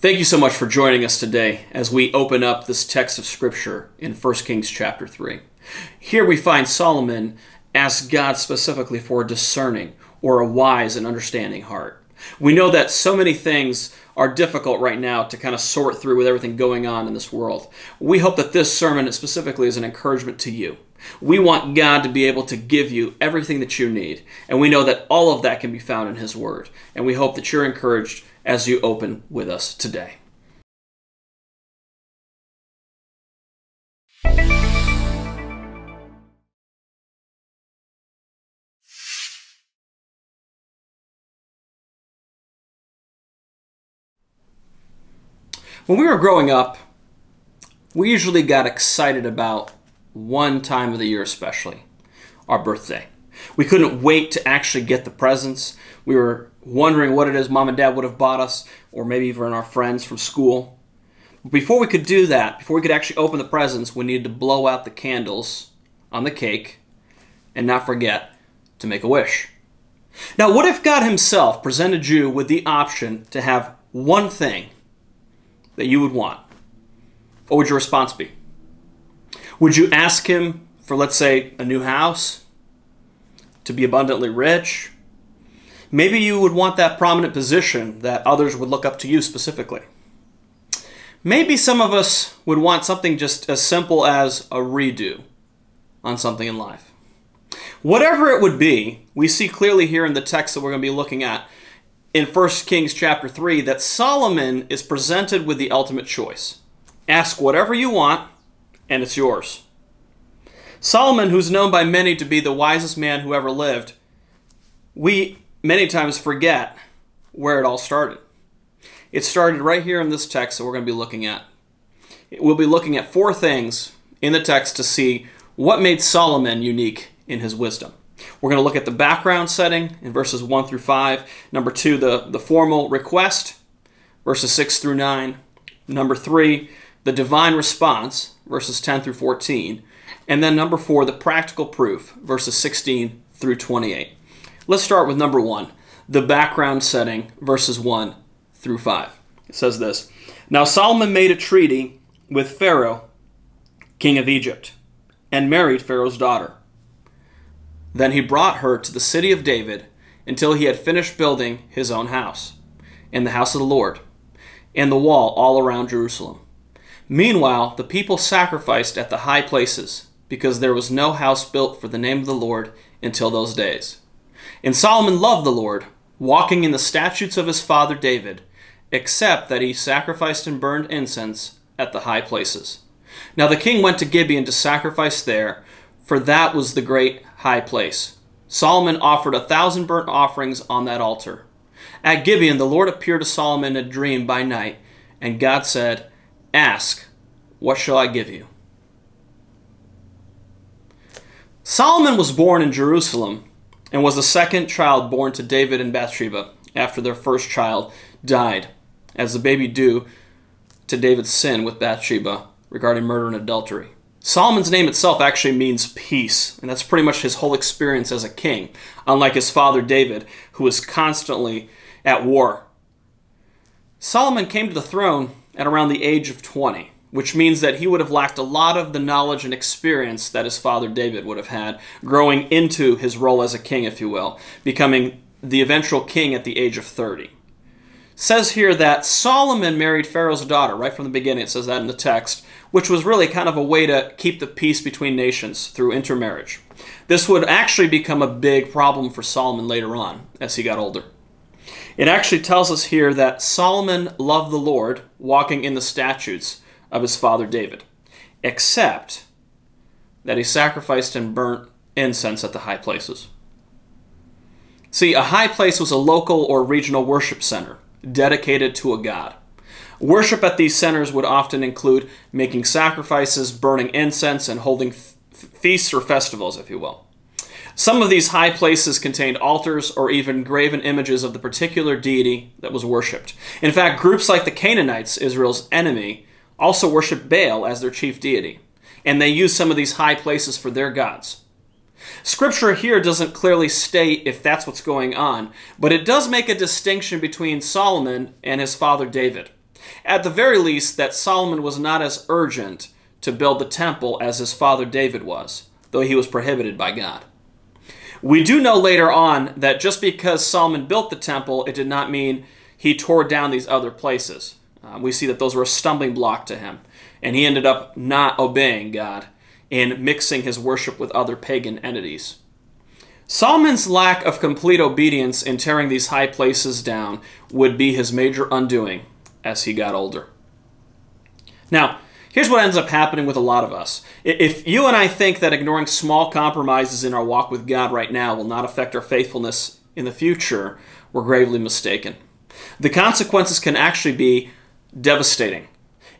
Thank you so much for joining us today as we open up this text of Scripture in 1 Kings chapter 3. Here we find Solomon ask God specifically for a discerning or a wise and understanding heart. We know that so many things are difficult right now to kind of sort through with everything going on in this world. We hope that this sermon specifically is an encouragement to you. We want God to be able to give you everything that you need, and we know that all of that can be found in His Word. And we hope that you're encouraged as you open with us today. When we were growing up, we usually got excited about one time of the year, especially our birthday. We couldn't wait to actually get the presents. We were wondering what it is mom and dad would have bought us, or maybe even our friends from school. But before we could do that, before we could actually open the presents, we needed to blow out the candles on the cake and not forget to make a wish. Now, what if God Himself presented you with the option to have one thing that you would want? What would your response be? Would you ask Him for, let's say, a new house? To be abundantly rich? Maybe you would want that prominent position that others would look up to you specifically. Maybe some of us would want something just as simple as a redo on something in life. Whatever it would be, we see clearly here in the text that we're going to be looking at in 1 Kings chapter 3 that Solomon is presented with the ultimate choice. Ask whatever you want, and it's yours. Solomon, who's known by many to be the wisest man who ever lived, we many times forget where it all started. It started right here in this text that we're going to be looking at. We'll be looking at four things in the text to see what made Solomon unique in his wisdom. We're going to look at the background setting in verses 1 through 5. Number 2, the, the formal request, verses 6 through 9. Number 3, the divine response, verses 10 through 14. And then number 4, the practical proof, verses 16 through 28. Let's start with number one the background setting, verses 1 through 5. It says this Now Solomon made a treaty with Pharaoh, king of Egypt, and married Pharaoh's daughter. Then he brought her to the city of David until he had finished building his own house, and the house of the Lord, and the wall all around Jerusalem. Meanwhile, the people sacrificed at the high places, because there was no house built for the name of the Lord until those days. And Solomon loved the Lord, walking in the statutes of his father David, except that he sacrificed and burned incense at the high places. Now the king went to Gibeon to sacrifice there, for that was the great high place. Solomon offered a thousand burnt offerings on that altar. At Gibeon, the Lord appeared to Solomon in a dream by night, and God said, Ask, what shall I give you? Solomon was born in Jerusalem and was the second child born to David and Bathsheba after their first child died, as the baby due to David's sin with Bathsheba regarding murder and adultery. Solomon's name itself actually means peace, and that's pretty much his whole experience as a king, unlike his father David, who was constantly at war. Solomon came to the throne at around the age of 20 which means that he would have lacked a lot of the knowledge and experience that his father David would have had growing into his role as a king, if you will, becoming the eventual king at the age of 30. It says here that Solomon married Pharaoh's daughter, right from the beginning, it says that in the text, which was really kind of a way to keep the peace between nations through intermarriage. This would actually become a big problem for Solomon later on as he got older. It actually tells us here that Solomon loved the Lord, walking in the statutes of his father David, except that he sacrificed and burnt incense at the high places. See, a high place was a local or regional worship center dedicated to a god. Worship at these centers would often include making sacrifices, burning incense, and holding f- feasts or festivals, if you will. Some of these high places contained altars or even graven images of the particular deity that was worshipped. In fact, groups like the Canaanites, Israel's enemy, also worship Baal as their chief deity, and they use some of these high places for their gods. Scripture here doesn't clearly state if that's what's going on, but it does make a distinction between Solomon and his father David. At the very least, that Solomon was not as urgent to build the temple as his father David was, though he was prohibited by God. We do know later on that just because Solomon built the temple, it did not mean he tore down these other places. Uh, we see that those were a stumbling block to him, and he ended up not obeying God and mixing his worship with other pagan entities. Solomon's lack of complete obedience in tearing these high places down would be his major undoing as he got older. Now, here's what ends up happening with a lot of us. If you and I think that ignoring small compromises in our walk with God right now will not affect our faithfulness in the future, we're gravely mistaken. The consequences can actually be devastating.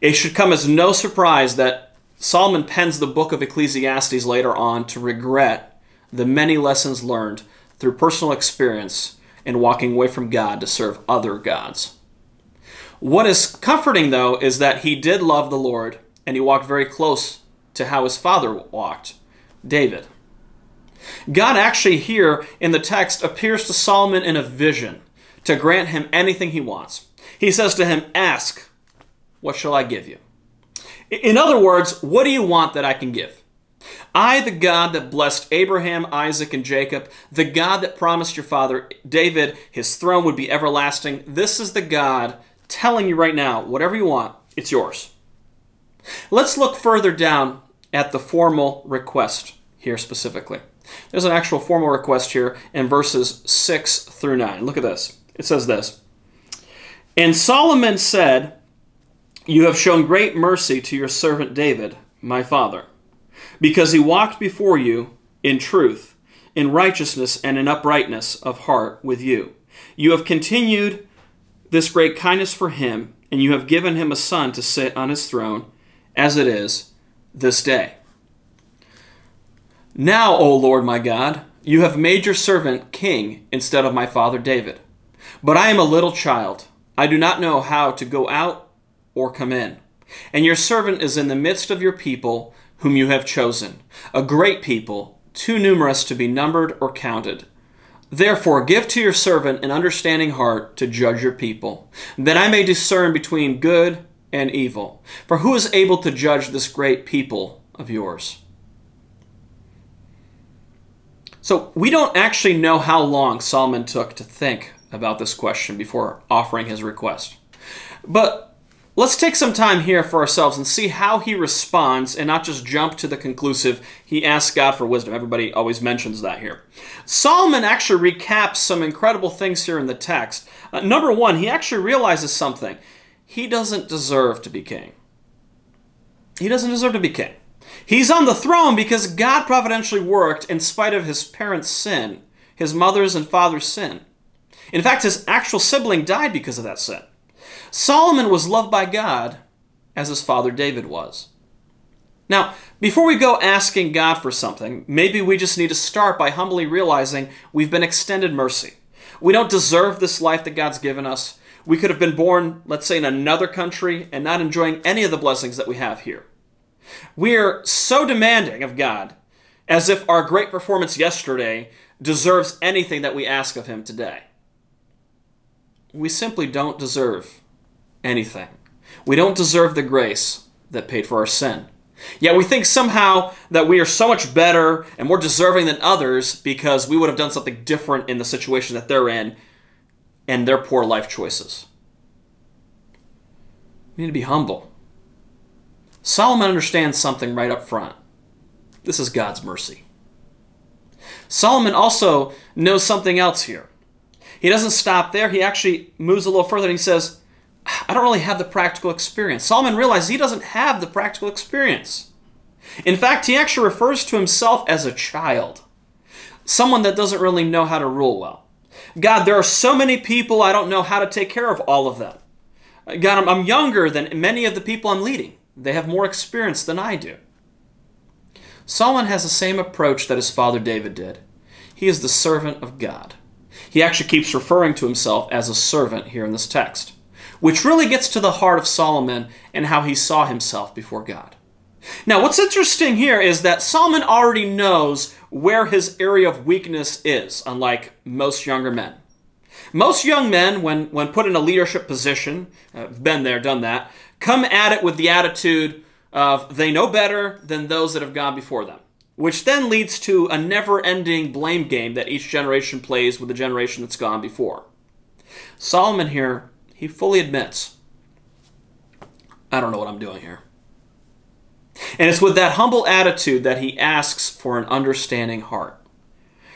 It should come as no surprise that Solomon pens the book of Ecclesiastes later on to regret the many lessons learned through personal experience in walking away from God to serve other gods. What is comforting, though, is that he did love the Lord and he walked very close to how his father walked, David. God actually here in the text appears to Solomon in a vision to grant him anything he wants. He says to him, Ask, what shall I give you? In other words, what do you want that I can give? I, the God that blessed Abraham, Isaac, and Jacob, the God that promised your father David his throne would be everlasting, this is the God telling you right now, whatever you want, it's yours. Let's look further down at the formal request here specifically. There's an actual formal request here in verses 6 through 9. Look at this. It says this And Solomon said, You have shown great mercy to your servant David, my father, because he walked before you in truth, in righteousness, and in uprightness of heart with you. You have continued this great kindness for him, and you have given him a son to sit on his throne, as it is this day. Now, O Lord my God, you have made your servant king instead of my father David. But I am a little child. I do not know how to go out or come in. And your servant is in the midst of your people, whom you have chosen, a great people, too numerous to be numbered or counted. Therefore, give to your servant an understanding heart to judge your people, that I may discern between good and evil. For who is able to judge this great people of yours? So, we don't actually know how long Solomon took to think about this question before offering his request. But let's take some time here for ourselves and see how he responds and not just jump to the conclusive, he asks God for wisdom. Everybody always mentions that here. Solomon actually recaps some incredible things here in the text. Uh, number one, he actually realizes something. He doesn't deserve to be king. He doesn't deserve to be king. He's on the throne because God providentially worked in spite of his parents' sin, his mother's and father's sin. In fact, his actual sibling died because of that sin. Solomon was loved by God as his father David was. Now, before we go asking God for something, maybe we just need to start by humbly realizing we've been extended mercy. We don't deserve this life that God's given us. We could have been born, let's say, in another country and not enjoying any of the blessings that we have here. We are so demanding of God, as if our great performance yesterday deserves anything that we ask of Him today we simply don't deserve anything. We don't deserve the grace that paid for our sin. Yet we think somehow that we are so much better and more deserving than others because we would have done something different in the situation that they're in and their poor life choices. We need to be humble. Solomon understands something right up front. This is God's mercy. Solomon also knows something else here. He doesn't stop there. He actually moves a little further and he says, I don't really have the practical experience. Solomon realizes he doesn't have the practical experience. In fact, he actually refers to himself as a child, someone that doesn't really know how to rule well. God, there are so many people, I don't know how to take care of all of them. God, I'm, younger than many of the people I'm leading. They have more experience than I do. Solomon has the same approach that his father David did. He is the servant of God. He actually keeps referring to himself as a servant here in this text, which really gets to the heart of Solomon and how he saw himself before God. Now, what's interesting here is that Solomon already knows where his area of weakness is, unlike most younger men. Most young men, when, when put in a leadership position, uh, been there, done that, come at it with the attitude of they know better than those that have gone before them, which then leads to a never ending blame game that each generation plays with the generation that's gone before. Solomon here, he fully admits, I don't know what I'm doing here. And it's with that humble attitude that he asks for an understanding heart.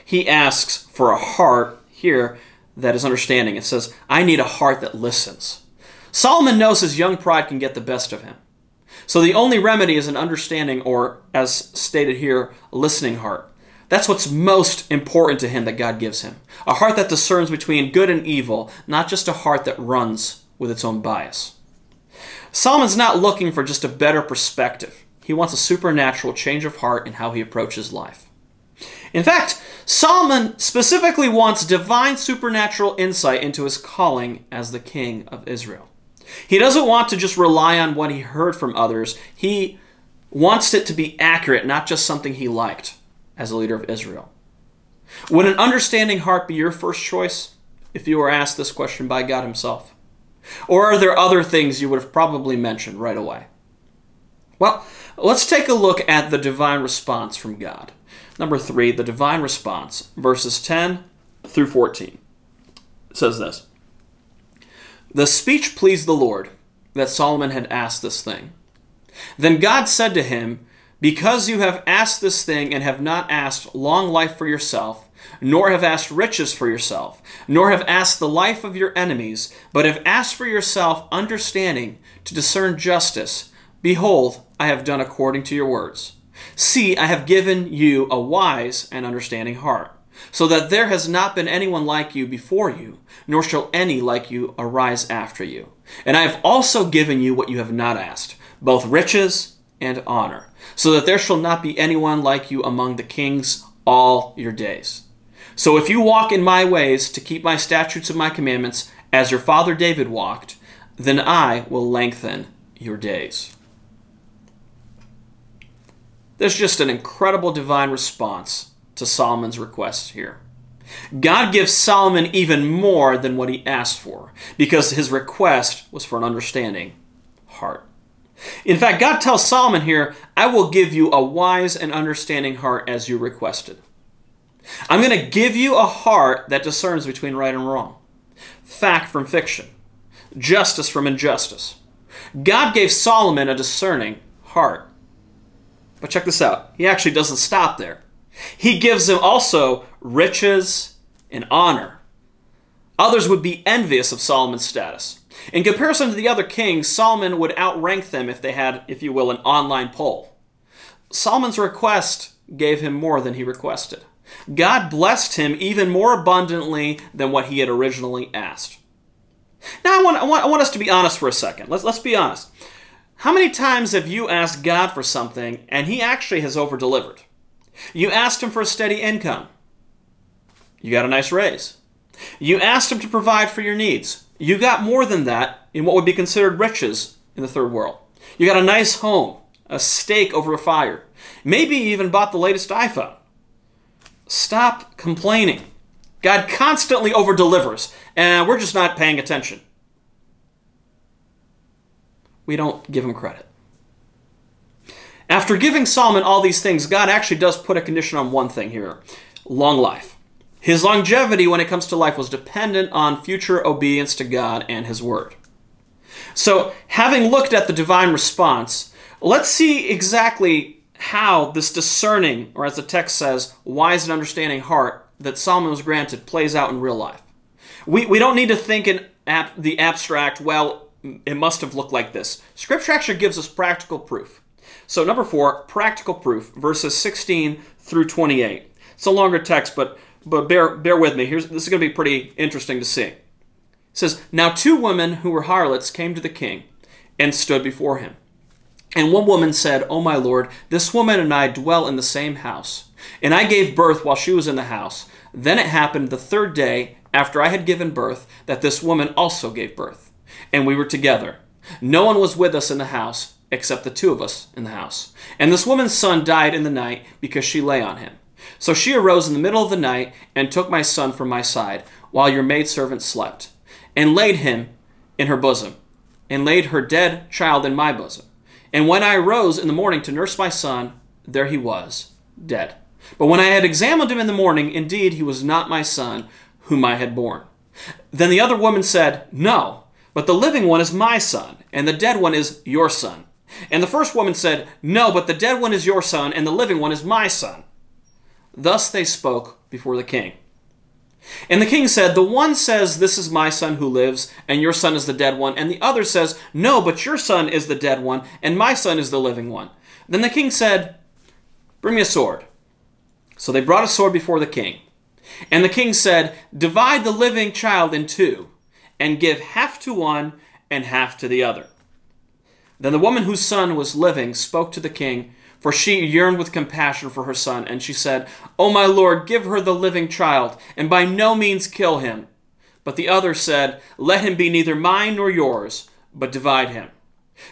He asks for a heart here that is understanding. It says, I need a heart that listens. Solomon knows his young pride can get the best of him. So the only remedy is an understanding, or as stated here, a listening heart. That's what's most important to him that God gives him. A heart that discerns between good and evil, not just a heart that runs with its own bias. Solomon's not looking for just a better perspective. He wants a supernatural change of heart in how he approaches life. In fact, Solomon specifically wants divine supernatural insight into his calling as the king of Israel. He doesn't want to just rely on what he heard from others. He wants it to be accurate, not just something he liked as a leader of Israel. Would an understanding heart be your first choice if you were asked this question by God Himself? Or are there other things you would have probably mentioned right away? Well, let's take a look at the divine response from God. Number three, the divine response, verses 10 through 14. It says this The speech pleased the Lord that Solomon had asked this thing. Then God said to him, Because you have asked this thing and have not asked long life for yourself, nor have asked riches for yourself, nor have asked the life of your enemies, but have asked for yourself understanding to discern justice, behold, I have done according to your words. See, I have given you a wise and understanding heart, so that there has not been anyone like you before you, nor shall any like you arise after you. And I have also given you what you have not asked, both riches and honor, so that there shall not be anyone like you among the kings all your days. So if you walk in my ways to keep my statutes and my commandments, as your father David walked, then I will lengthen your days. There's just an incredible divine response to Solomon's request here. God gives Solomon even more than what he asked for because his request was for an understanding heart. In fact, God tells Solomon here, I will give you a wise and understanding heart as you requested. I'm going to give you a heart that discerns between right and wrong, fact from fiction, justice from injustice. God gave Solomon a discerning heart. But check this out. He actually doesn't stop there. He gives him also riches and honor. Others would be envious of Solomon's status. In comparison to the other kings, Solomon would outrank them if they had, if you will, an online poll. Solomon's request gave him more than he requested. God blessed him even more abundantly than what he had originally asked. Now, I want, I want, I want us to be honest for a second. Let's, let's be honest. How many times have you asked God for something and He actually has over delivered? You asked Him for a steady income. You got a nice raise. You asked Him to provide for your needs. You got more than that in what would be considered riches in the third world. You got a nice home, a steak over a fire, maybe even bought the latest iPhone. Stop complaining. God constantly over delivers, and we're just not paying attention we don't give him credit. After giving Solomon all these things, God actually does put a condition on one thing here long life. His longevity when it comes to life was dependent on future obedience to God and His Word. So, having looked at the divine response, let's see exactly how this discerning, or as the text says, wise and understanding heart that Solomon was granted plays out in real life. We, we don't need to think in ap- the abstract, well, it must have looked like this. Scripture actually gives us practical proof. So, number four, practical proof, verses 16 through 28. It's a longer text, but, but bear, bear with me. Here's, this is going to be pretty interesting to see. It says, Now two women who were harlots came to the king and stood before him. And one woman said, O my lord, this woman and I dwell in the same house. And I gave birth while she was in the house. Then it happened the third day after I had given birth that this woman also gave birth and we were together. No one was with us in the house except the two of us in the house. And this woman's son died in the night because she lay on him. So she arose in the middle of the night and took my son from my side. while your maidservant slept, and laid him in her bosom, and laid her dead child in my bosom. And when I arose in the morning to nurse my son, there he was, dead. But when I had examined him in the morning, indeed he was not my son, whom I had born. Then the other woman said, No, but the living one is my son, and the dead one is your son. And the first woman said, No, but the dead one is your son, and the living one is my son. Thus they spoke before the king. And the king said, The one says, This is my son who lives, and your son is the dead one. And the other says, No, but your son is the dead one, and my son is the living one. Then the king said, Bring me a sword. So they brought a sword before the king. And the king said, Divide the living child in two, and give half to one and half to the other. Then the woman whose son was living spoke to the king, for she yearned with compassion for her son, and she said, O my lord, give her the living child, and by no means kill him. But the other said, Let him be neither mine nor yours, but divide him.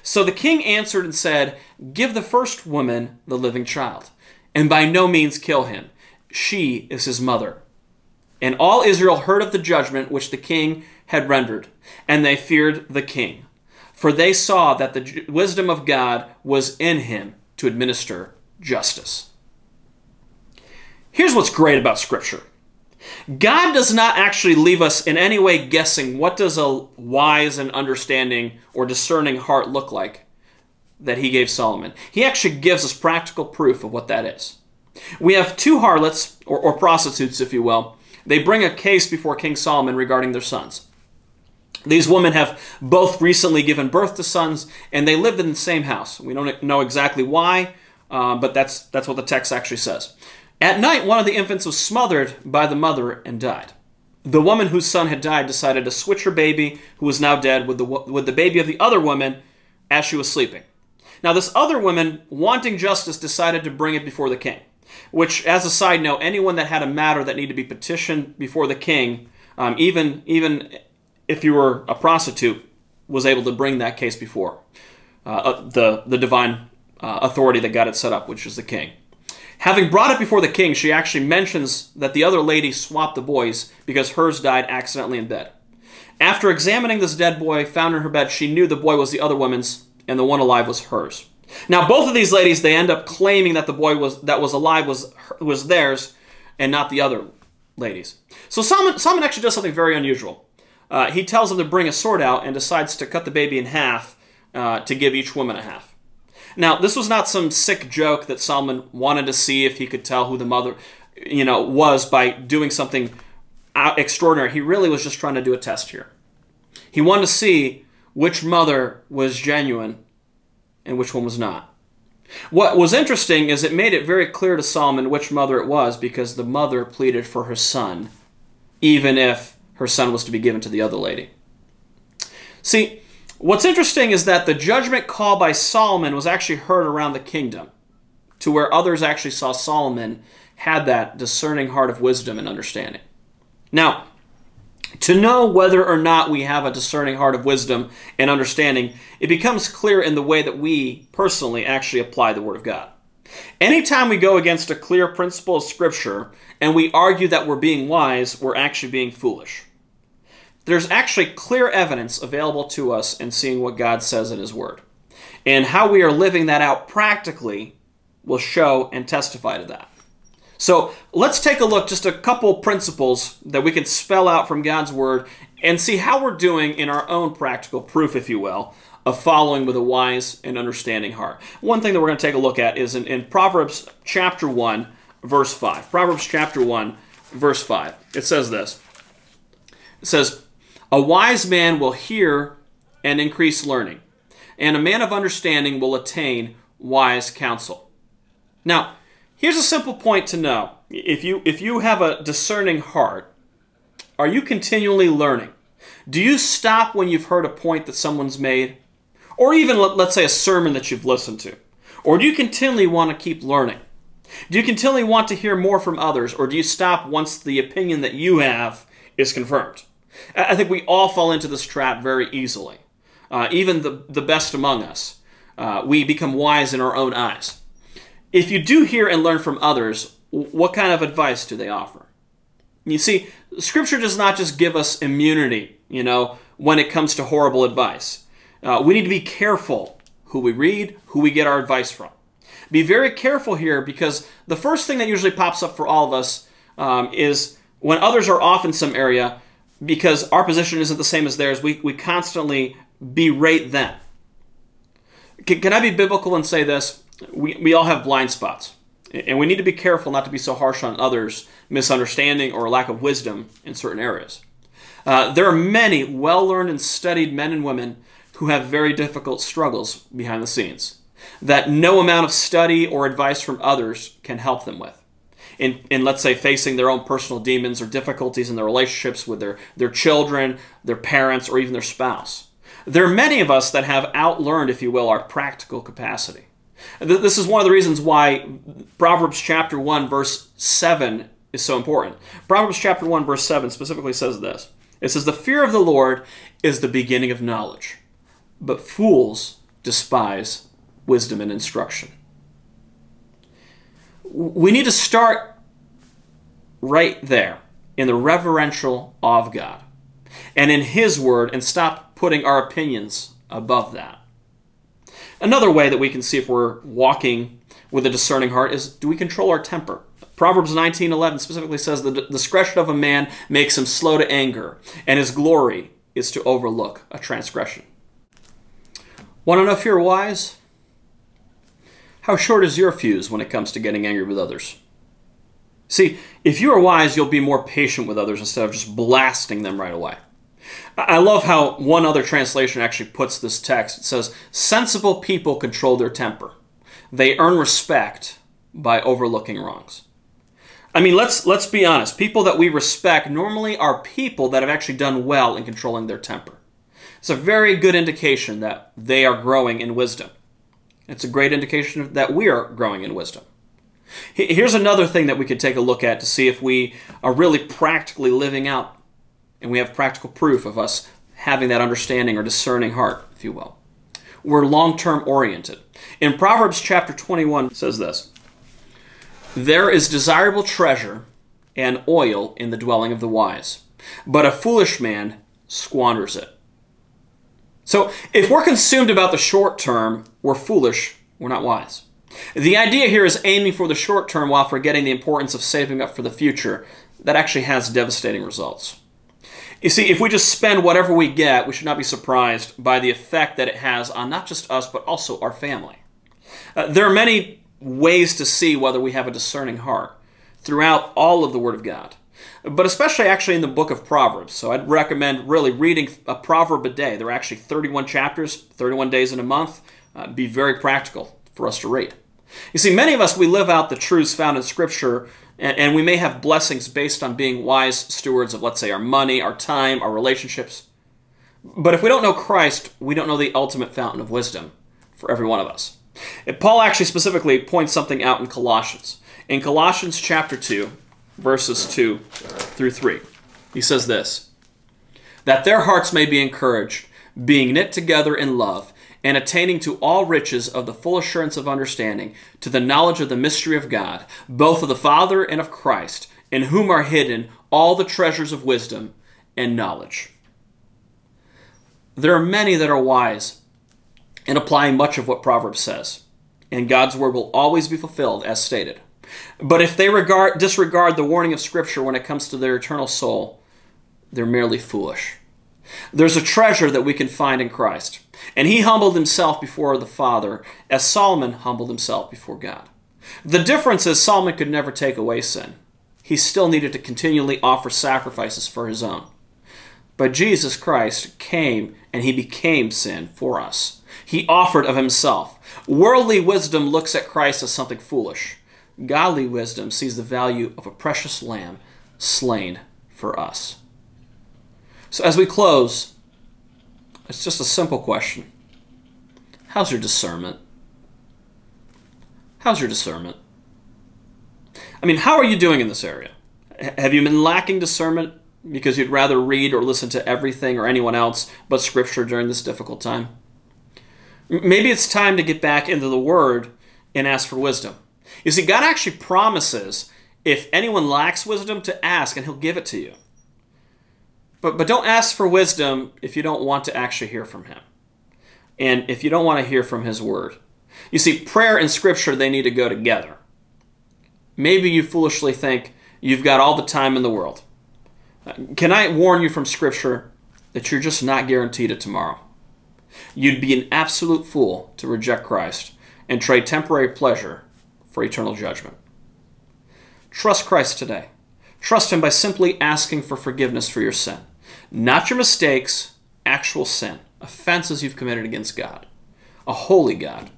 So the king answered and said, Give the first woman the living child, and by no means kill him. She is his mother. And all Israel heard of the judgment which the king had rendered, and they feared the king, for they saw that the wisdom of God was in him to administer justice. Here's what's great about Scripture. God does not actually leave us in any way guessing what does a wise and understanding or discerning heart look like that he gave Solomon. He actually gives us practical proof of what that is. We have two harlots, or, or prostitutes, if you will. They bring a case before King Solomon regarding their sons. These women have both recently given birth to sons, and they lived in the same house. We don't know exactly why, uh, but that's, that's what the text actually says. At night, one of the infants was smothered by the mother and died. The woman whose son had died decided to switch her baby, who was now dead, with the, with the baby of the other woman as she was sleeping. Now, this other woman, wanting justice, decided to bring it before the king. Which, as a side note, anyone that had a matter that needed to be petitioned before the king, um, even even if you were a prostitute, was able to bring that case before uh, uh, the the divine uh, authority that got it set up, which is the king. Having brought it before the king, she actually mentions that the other lady swapped the boys because hers died accidentally in bed. After examining this dead boy found in her bed, she knew the boy was the other woman's and the one alive was hers. Now, both of these ladies, they end up claiming that the boy was that was alive was was theirs, and not the other ladies. So Solomon, Solomon actually does something very unusual. Uh, he tells them to bring a sword out and decides to cut the baby in half uh, to give each woman a half. Now, this was not some sick joke that Solomon wanted to see if he could tell who the mother, you know, was by doing something extraordinary. He really was just trying to do a test here. He wanted to see which mother was genuine and which one was not. What was interesting is it made it very clear to Solomon which mother it was because the mother pleaded for her son, even if her son was to be given to the other lady. See, what's interesting is that the judgment call by Solomon was actually heard around the kingdom, to where others actually saw Solomon had that discerning heart of wisdom and understanding. Now, to know whether or not we have a discerning heart of wisdom and understanding, it becomes clear in the way that we personally actually apply the Word of God. Anytime we go against a clear principle of Scripture and we argue that we're being wise, we're actually being foolish. There's actually clear evidence available to us in seeing what God says in His Word. And how we are living that out practically will show and testify to that. So let's take a look, just a couple principles that we can spell out from God's Word and see how we're doing in our own practical proof, if you will, of following with a wise and understanding heart. One thing that we're going to take a look at is in, in Proverbs chapter 1, verse 5. Proverbs chapter 1, verse 5. It says this It says, A wise man will hear and increase learning, and a man of understanding will attain wise counsel. Now, Here's a simple point to know. If you if you have a discerning heart, are you continually learning? Do you stop when you've heard a point that someone's made? Or even let, let's say a sermon that you've listened to? Or do you continually want to keep learning? Do you continually want to hear more from others, or do you stop once the opinion that you have is confirmed? I think we all fall into this trap very easily. Uh, even the, the best among us. Uh, we become wise in our own eyes. If you do hear and learn from others, what kind of advice do they offer? You see, Scripture does not just give us immunity, you know, when it comes to horrible advice. Uh, we need to be careful who we read, who we get our advice from. Be very careful here because the first thing that usually pops up for all of us um, is when others are off in some area, because our position isn't the same as theirs, we, we constantly berate them. Can, can I be biblical and say this? We, we all have blind spots. And we need to be careful not to be so harsh on others' misunderstanding or lack of wisdom in certain areas. Uh, there are many well learned and studied men and women who have very difficult struggles behind the scenes that no amount of study or advice from others can help them with. In, in let's say facing their own personal demons or difficulties in their relationships with their, their children, their parents, or even their spouse. There are many of us that have outlearned, if you will, our practical capacity. This is one of the reasons why Proverbs chapter 1, verse 7 is so important. Proverbs chapter 1, verse 7 specifically says this It says, The fear of the Lord is the beginning of knowledge, but fools despise wisdom and instruction. We need to start right there in the reverential of God and in His Word and stop putting our opinions above that. Another way that we can see if we're walking with a discerning heart is do we control our temper? Proverbs 19:11 specifically says the discretion of a man makes him slow to anger, and his glory is to overlook a transgression. Want to know if you're wise? How short is your fuse when it comes to getting angry with others? See, if you are wise, you'll be more patient with others instead of just blasting them right away. I love how one other translation actually puts this text. It says, Sensible people control their temper. They earn respect by overlooking wrongs. I mean, let's let's be honest. People that we respect normally are people that have actually done well in controlling their temper. It's a very good indication that they are growing in wisdom. It's a great indication that we are growing in wisdom. Here's another thing that we could take a look at to see if we are really practically living out and we have practical proof of us having that understanding or discerning heart, if you will. We're long term oriented. In Proverbs chapter 21 says this There is desirable treasure and oil in the dwelling of the wise, but a foolish man squanders it. So, if we're consumed about the short term, we're foolish, we're not wise. The idea here is aiming for the short term while forgetting the importance of saving up for the future. That actually has devastating results. You see, if we just spend whatever we get, we should not be surprised by the effect that it has on not just us, but also our family. Uh, there are many ways to see whether we have a discerning heart throughout all of the Word of God, but especially actually in the book of Proverbs. So I'd recommend really reading a proverb a day. There are actually 31 chapters, 31 days in a month. Uh, be very practical for us to read. You see, many of us, we live out the truths found in Scripture and, and we may have blessings based on being wise stewards of, let's say, our money, our time, our relationships. But if we don't know Christ, we don't know the ultimate fountain of wisdom for every one of us. And Paul actually specifically points something out in Colossians. In Colossians chapter 2, verses 2 through 3, he says this That their hearts may be encouraged, being knit together in love and attaining to all riches of the full assurance of understanding, to the knowledge of the mystery of God, both of the Father and of Christ, in whom are hidden all the treasures of wisdom and knowledge. There are many that are wise in applying much of what Proverbs says, and God's word will always be fulfilled as stated. But if they regard, disregard the warning of Scripture when it comes to their eternal soul, they're merely foolish. There's a treasure that we can find in Christ. And he humbled himself before the Father, as Solomon humbled himself before God. The difference is Solomon could never take away sin. He still needed to continually offer sacrifices for his own. But Jesus Christ came and he became sin for us. He offered of himself. Worldly wisdom looks at Christ as something foolish. Godly wisdom sees the value of a precious lamb slain for us. So, as we close, it's just a simple question How's your discernment? How's your discernment? I mean, how are you doing in this area? Have you been lacking discernment because you'd rather read or listen to everything or anyone else but Scripture during this difficult time? Maybe it's time to get back into the Word and ask for wisdom. You see, God actually promises If anyone lacks wisdom, to ask, and he'll give it to you. But, but don't ask for wisdom if you don't want to actually hear from him. And if you don't want to hear from his word. You see, prayer and scripture, they need to go together. Maybe you foolishly think you've got all the time in the world. Can I warn you from scripture that you're just not guaranteed it tomorrow? You'd be an absolute fool to reject Christ and trade temporary pleasure for eternal judgment. Trust Christ today. Trust Him by simply asking for forgiveness for your sin. Not your mistakes, actual sin, offenses you've committed against God, a holy God,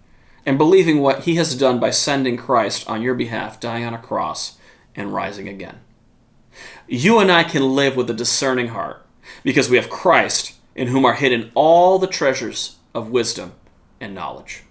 and believing what He has done by sending Christ on your behalf, dying on a cross, and rising again. You and I can live with a discerning heart because we have Christ in whom are hidden all the treasures of wisdom and knowledge.